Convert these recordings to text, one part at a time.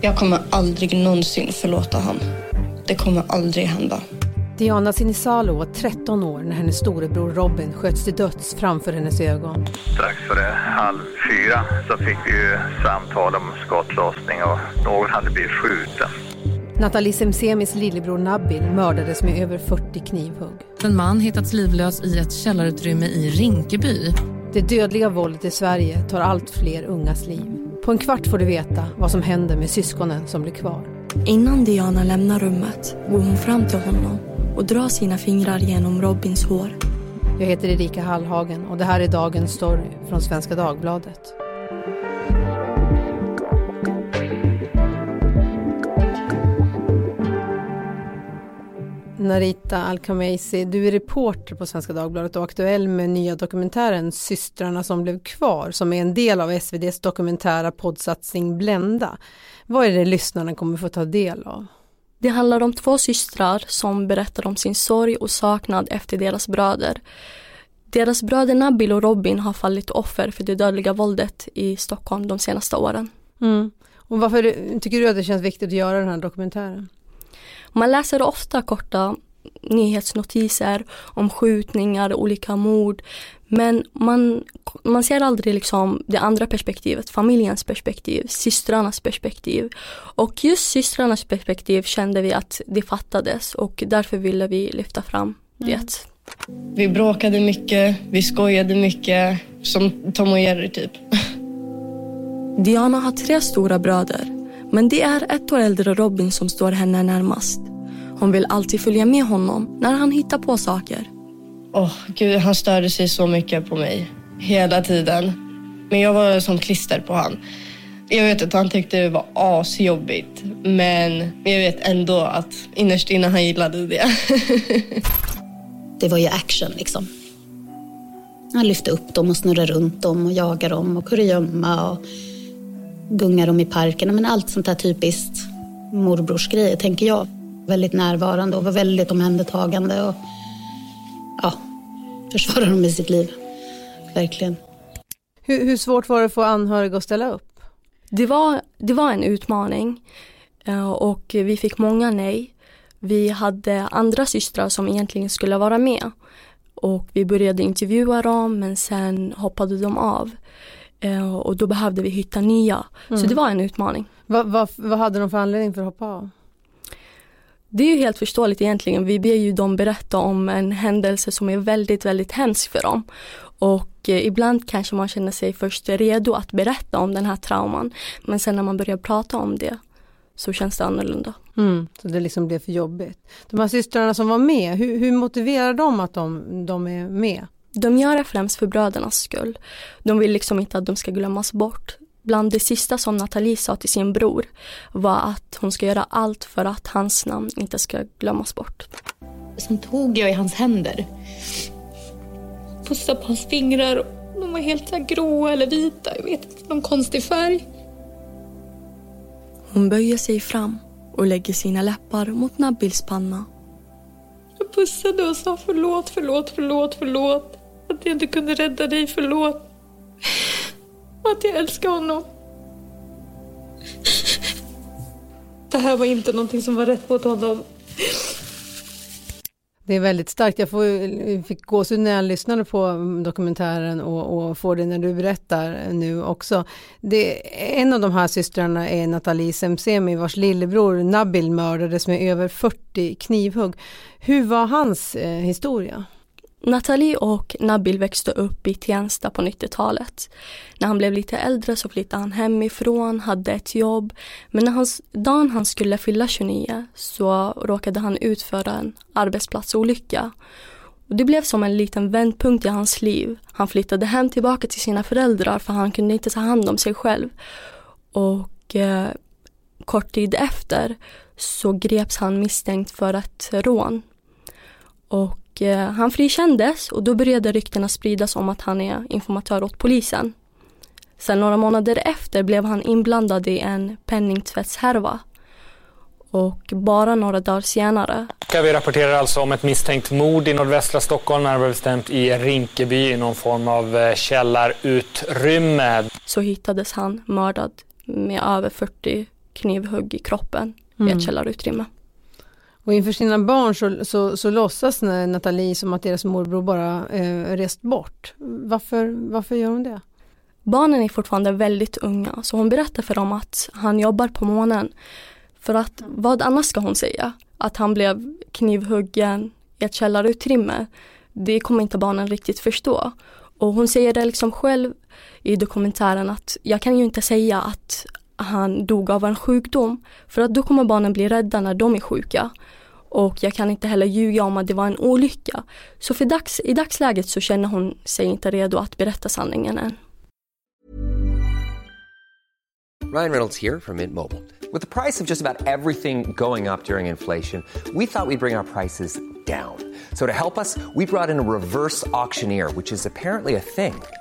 Jag kommer aldrig någonsin förlåta han. Det kommer aldrig hända. Diana Sinisalo var 13 år när hennes storebror Robin sköts till döds framför hennes ögon. Strax före halv fyra så fick vi ju samtal om skottlossning och någon hade blivit skjuten. Nathalie Semsemis lillebror Nabil mördades med över 40 knivhugg. En man hittats livlös i ett källarutrymme i Rinkeby. Det dödliga våldet i Sverige tar allt fler ungas liv. På en kvart får du veta vad som händer med syskonen som blir kvar. Innan Diana lämnar rummet går hon fram till honom och drar sina fingrar genom Robins hår. Jag heter Erika Hallhagen och det här är dagens story från Svenska Dagbladet. Narita Alkamaisi, du är reporter på Svenska Dagbladet och aktuell med nya dokumentären Systrarna som blev kvar som är en del av SVDs dokumentära poddsatsning Blända. Vad är det lyssnarna kommer få ta del av? Det handlar om två systrar som berättar om sin sorg och saknad efter deras bröder. Deras bröder Nabil och Robin har fallit offer för det dödliga våldet i Stockholm de senaste åren. Mm. Och varför tycker du att det känns viktigt att göra den här dokumentären? Man läser ofta korta nyhetsnotiser om skjutningar, olika mord. Men man, man ser aldrig liksom det andra perspektivet, familjens perspektiv, systrarnas perspektiv. Och just systrarnas perspektiv kände vi att det fattades och därför ville vi lyfta fram det. Mm. Vi bråkade mycket, vi skojade mycket, som Tom och Jerry typ. Diana har tre stora bröder. Men det är ett år äldre Robin som står henne närmast. Hon vill alltid följa med honom när han hittar på saker. Åh, oh, gud, han störde sig så mycket på mig. Hela tiden. Men jag var som klister på han. Jag vet att han tyckte det var asjobbigt. Men jag vet ändå att innerst inne han gillade det. det var ju action liksom. Han lyfte upp dem och snurrade runt dem och jagade dem och kurragömma och gunga dem i parken. Men allt sånt där typiskt morbrorsgrejer tänker jag. Väldigt närvarande och var väldigt omhändertagande och ja, försvarade dem med sitt liv. Verkligen. Hur, hur, svårt var det att få anhöriga att ställa upp? Det var, det var en utmaning eh, och vi fick många nej. Vi hade andra systrar som egentligen skulle vara med och vi började intervjua dem men sen hoppade de av. Eh, och då behövde vi hitta nya. Mm. Så det var en utmaning. Vad, vad, vad hade de för anledning för att hoppa av? Det är ju helt förståeligt egentligen. Vi ber ju dem berätta om en händelse som är väldigt, väldigt hemsk för dem. Och eh, ibland kanske man känner sig först redo att berätta om den här trauman. Men sen när man börjar prata om det så känns det annorlunda. Mm, så det liksom blev för jobbigt. De här systrarna som var med, hur, hur motiverar de att de, de är med? De gör det främst för brödernas skull. De vill liksom inte att de ska glömmas bort. Bland det sista som Nathalie sa till sin bror var att hon ska göra allt för att hans namn inte ska glömmas bort. Sen tog jag i hans händer. Pussade på hans fingrar. De var helt så gråa eller vita. Jag vet inte, någon konstig färg. Hon böjer sig fram och lägger sina läppar mot Nabils panna. Jag pussade och sa förlåt, förlåt, förlåt, förlåt. Att jag inte kunde rädda dig, förlåt. Att jag älskar honom. Det här var inte någonting som var rätt mot honom. Det är väldigt starkt. Jag får, fick gåshud när jag lyssnade på dokumentären och, och får det när du berättar nu också. Det, en av de här systrarna är Nathalie Semsemi vars lillebror Nabil mördades med över 40 knivhugg. Hur var hans eh, historia? Nathalie och Nabil växte upp i Tensta på 90-talet. När han blev lite äldre så flyttade han hemifrån, hade ett jobb. Men när hans, dagen han skulle fylla 29 så råkade han ut för en arbetsplatsolycka. Och det blev som en liten vändpunkt i hans liv. Han flyttade hem tillbaka till sina föräldrar för han kunde inte ta hand om sig själv. Och eh, kort tid efter så greps han misstänkt för ett rån. Och Eh, han frikändes och då började ryktena spridas om att han är informatör åt polisen. Sen några månader efter blev han inblandad i en penningtvättshärva. Och bara några dagar senare. Vi rapporterar alltså om ett misstänkt mord i nordvästra Stockholm, närmare bestämt i Rinkeby i någon form av eh, källarutrymme. Så hittades han mördad med över 40 knivhugg i kroppen Mm. i ett källarutrymme. Och inför sina barn så, så, så låtsas Nathalie som att deras morbror bara eh, rest bort. Varför, varför gör hon det? Barnen är fortfarande väldigt unga så hon berättar för dem att han jobbar på månen. För att vad annars ska hon säga? Att han blev knivhuggen i ett källarutrymme. Det kommer inte barnen riktigt förstå. Och hon säger det liksom själv i dokumentären att jag kan ju inte säga att han dog av en sjukdom för att då kommer barnen bli rädda när de är sjuka. Och jag kan inte heller ljuga om att det var en olycka. Så för dags, i dagsläget så känner hon sig inte redo att berätta sanningen än. Ryan Reynolds här från Mint Mobile. With the price of just about upp under inflationen, trodde vi att vi skulle bring våra priser. down. So att hjälpa oss we brought in a reverse auctioneer, which is apparently a thing.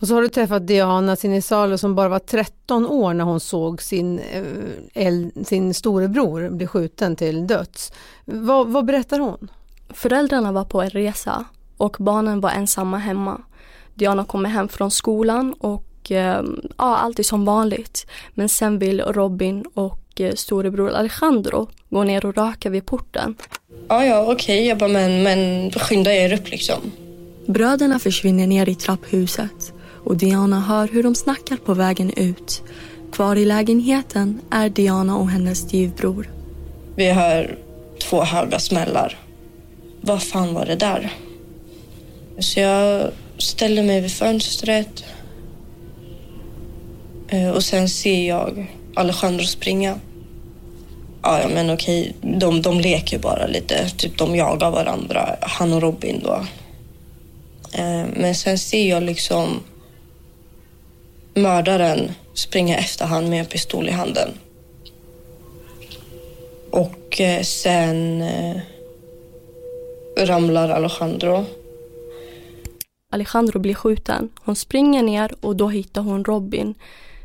Och så har du träffat Diana Sinisalo som bara var 13 år när hon såg sin, eh, sin storebror bli skjuten till döds. Vad, vad berättar hon? Föräldrarna var på en resa och barnen var ensamma hemma. Diana kommer hem från skolan och eh, ja, allt är som vanligt. Men sen vill Robin och eh, storebror Alejandro gå ner och röka vid porten. Ja, ja, okej. Jag bara, men, men skynda er upp liksom. Bröderna försvinner ner i trapphuset och Diana hör hur de snackar på vägen ut. Kvar i lägenheten är Diana och hennes styvbror. Vi hör två höga smällar. Vad fan var det där? Så jag ställer mig vid fönstret. Eh, och sen ser jag Alejandro springa. Ja, ja, men okej, de, de leker bara lite. Typ de jagar varandra, han och Robin då. Eh, men sen ser jag liksom mördaren springa efter han med en pistol i handen. Och eh, sen eh, ramlar Alejandro. Alejandro blir skjuten. Hon springer ner och då hittar hon Robin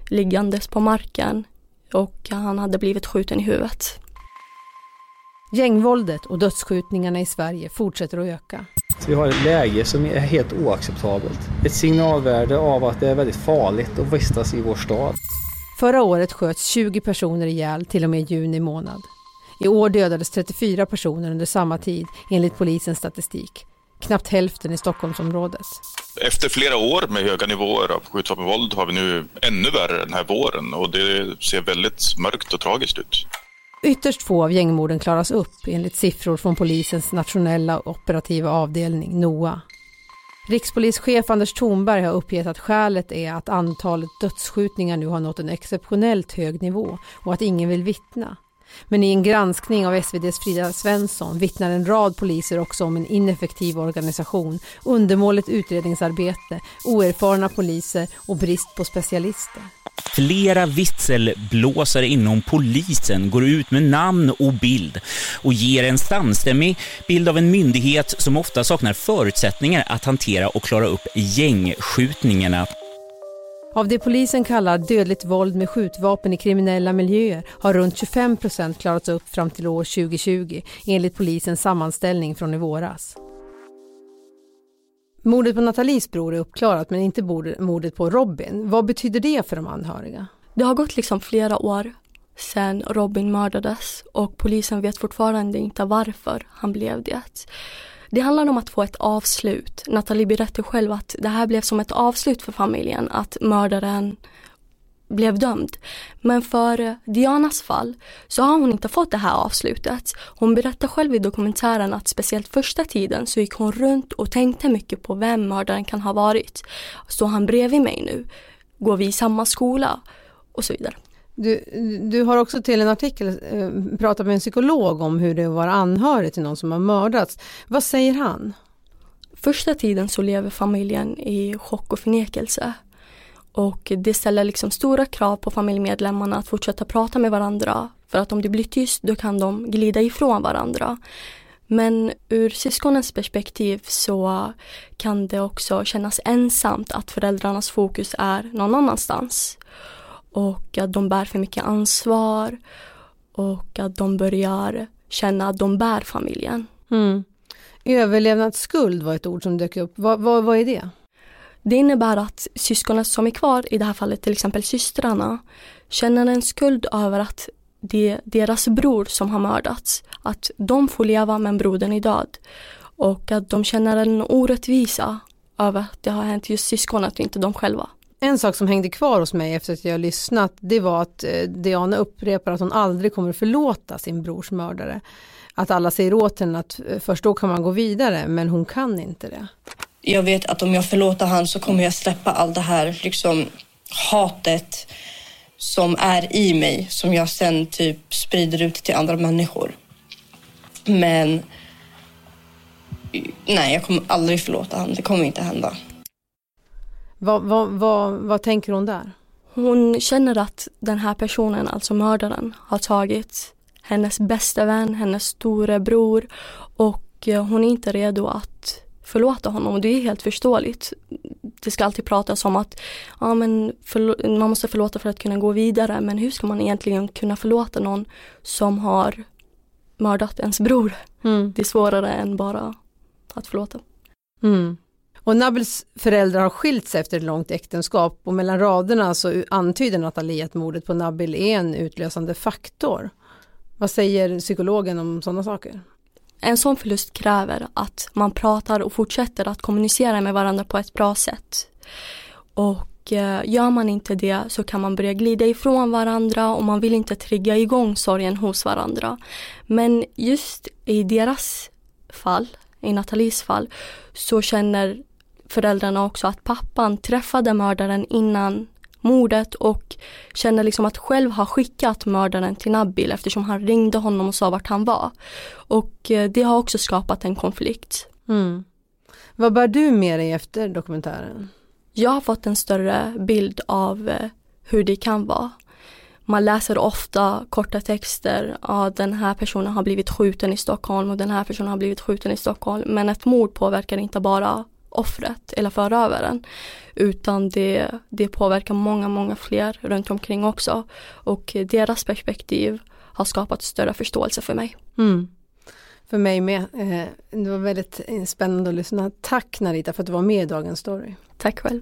liggandes på marken och han hade blivit skjuten i huvudet. Gängvåldet och dödsskjutningarna i Sverige fortsätter att öka. Vi har ett läge som är helt oacceptabelt. Ett signalvärde av att det är väldigt farligt att vistas i vår stad. Förra året sköts 20 personer ihjäl till och med juni månad. I år dödades 34 personer under samma tid enligt polisens statistik. Knappt hälften i Stockholmsområdet. Efter flera år med höga nivåer av skjutvapenvåld har vi nu ännu värre den här våren och det ser väldigt mörkt och tragiskt ut. Ytterst få av gängmorden klaras upp enligt siffror från polisens nationella operativa avdelning, NOA. Rikspolischef Anders Thornberg har uppgett att skälet är att antalet dödsskjutningar nu har nått en exceptionellt hög nivå och att ingen vill vittna. Men i en granskning av SVDs Frida Svensson vittnar en rad poliser också om en ineffektiv organisation, undermåligt utredningsarbete, oerfarna poliser och brist på specialister. Flera visselblåsare inom polisen går ut med namn och bild och ger en samstämmig bild av en myndighet som ofta saknar förutsättningar att hantera och klara upp gängskjutningarna. Av det polisen kallar dödligt våld med skjutvapen i kriminella miljöer har runt 25 procent klarats upp fram till år 2020 enligt polisens sammanställning från i våras. Mordet på Nathalies bror är uppklarat men inte mordet på Robin. Vad betyder det för de anhöriga? Det har gått liksom flera år sedan Robin mördades och polisen vet fortfarande inte varför han blev det. Det handlar om att få ett avslut. Nathalie berättar själv att det här blev som ett avslut för familjen, att mördaren blev dömd. Men för eh, Dianas fall så har hon inte fått det här avslutet. Hon berättar själv i dokumentären att speciellt första tiden så gick hon runt och tänkte mycket på vem mördaren kan ha varit. Står han bredvid mig nu? Går vi i samma skola? Och så vidare. Du, du har också till en artikel eh, pratat med en psykolog om hur det är att vara anhörig till någon som har mördats. Vad säger han? Första tiden så lever familjen i chock och förnekelse. Och det ställer liksom stora krav på familjemedlemmarna att fortsätta prata med varandra. För att om det blir tyst då kan de glida ifrån varandra. Men ur syskonens perspektiv så kan det också kännas ensamt att föräldrarnas fokus är någon annanstans. Och att de bär för mycket ansvar och att de börjar känna att de bär familjen. Mm. Överlevnadsskuld var ett ord som dök upp. Vad, vad, vad är det? Det innebär att syskonen som är kvar, i det här fallet till exempel systrarna, känner en skuld över att det är deras bror som har mördats. Att de får leva men brodern är död. Och att de känner en orättvisa över att det har hänt just syskonet och inte de själva. En sak som hängde kvar hos mig efter att jag lyssnat det var att eh, Diana upprepar att hon aldrig kommer förlåta sin brors mördare. Att alla säger åt henne att eh, först då kan man gå vidare men hon kan inte det. Jag vet att om jag förlåter han så kommer jag släppa allt det här liksom hatet som är i mig som jag sen typ sprider ut till andra människor. Men nej, jag kommer aldrig förlåta honom. Det kommer inte hända. Vad, vad, vad, vad tänker hon där? Hon känner att den här personen, alltså mördaren, har tagit hennes bästa vän, hennes storebror och eh, hon är inte redo att förlåta honom och det är helt förståeligt. Det ska alltid pratas om att ja, men man måste förlåta för att kunna gå vidare men hur ska man egentligen kunna förlåta någon som har mördat ens bror? Mm. Det är svårare än bara att förlåta. Mm. Och Nabels föräldrar har skilt sig efter ett långt äktenskap och mellan raderna så antyder Nathalie att mordet på Nabil är en utlösande faktor. Vad säger psykologen om sådana saker? En sån förlust kräver att man pratar och fortsätter att kommunicera med varandra på ett bra sätt. Och eh, gör man inte det så kan man börja glida ifrån varandra och man vill inte trigga igång sorgen hos varandra. Men just i deras fall, i Nathalies fall, så känner föräldrarna också att pappan träffade mördaren innan mordet och känner liksom att själv ha skickat mördaren till Nabil eftersom han ringde honom och sa vart han var. Och eh, det har också skapat en konflikt. Mm. Vad bär du med dig efter dokumentären? Jag har fått en större bild av eh, hur det kan vara. Man läser ofta korta texter, ja den här personen har blivit skjuten i Stockholm och den här personen har blivit skjuten i Stockholm. Men ett mord påverkar inte bara offret eller förövaren. Utan det, det påverkar många, många fler runt omkring också. Och deras perspektiv har skapat större förståelse för mig. Mm. För mig med. Eh, det var väldigt spännande att lyssna. Tack Narita för att du var med i Dagens Story. Tack själv.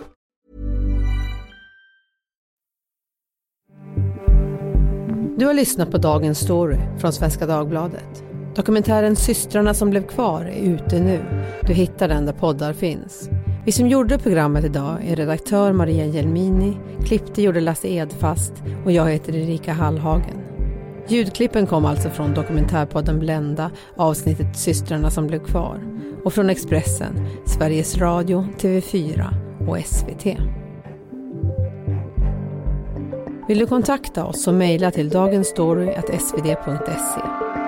Du har lyssnat på Dagens Story från Svenska Dagbladet. Dokumentären Systrarna som blev kvar är ute nu. Du hittar den där poddar finns. Vi som gjorde programmet idag är redaktör Maria Jelmini, klippte gjorde Lasse Edfast och jag heter Erika Hallhagen. Ljudklippen kom alltså från dokumentärpodden Blenda, avsnittet Systrarna som blev kvar och från Expressen, Sveriges Radio, TV4 och SVT. Vill du kontakta oss så mejla till dagensstory.svd.se.